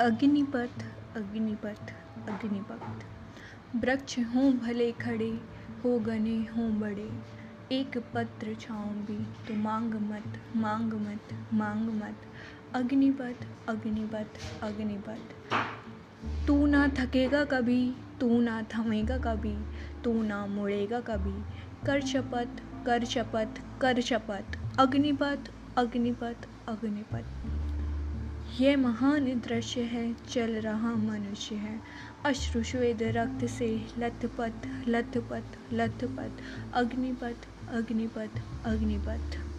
अग्निपथ अग्निपथ अग्निपथ। वृक्ष हों भले खड़े, हो गने हों बड़े। एक पत्र छाँव भी तो मांग मत मांग मत मांग मत। अग्निपथ अग्निपथ अग्निपथ। तू ना थकेगा कभी, तू ना थमेगा कभी, तू ना मुड़ेगा कभी। कर शपथ कर शपथ कर शपथ। अग्निपथ अग्निपथ अग्निपथ। यह महान दृश्य है, चल रहा मनुष्य है। अश्रुश्वेद रक्त से लथपथ लथपथ लथपथ, अग्निपथ अग्निपथ अग्निपथ।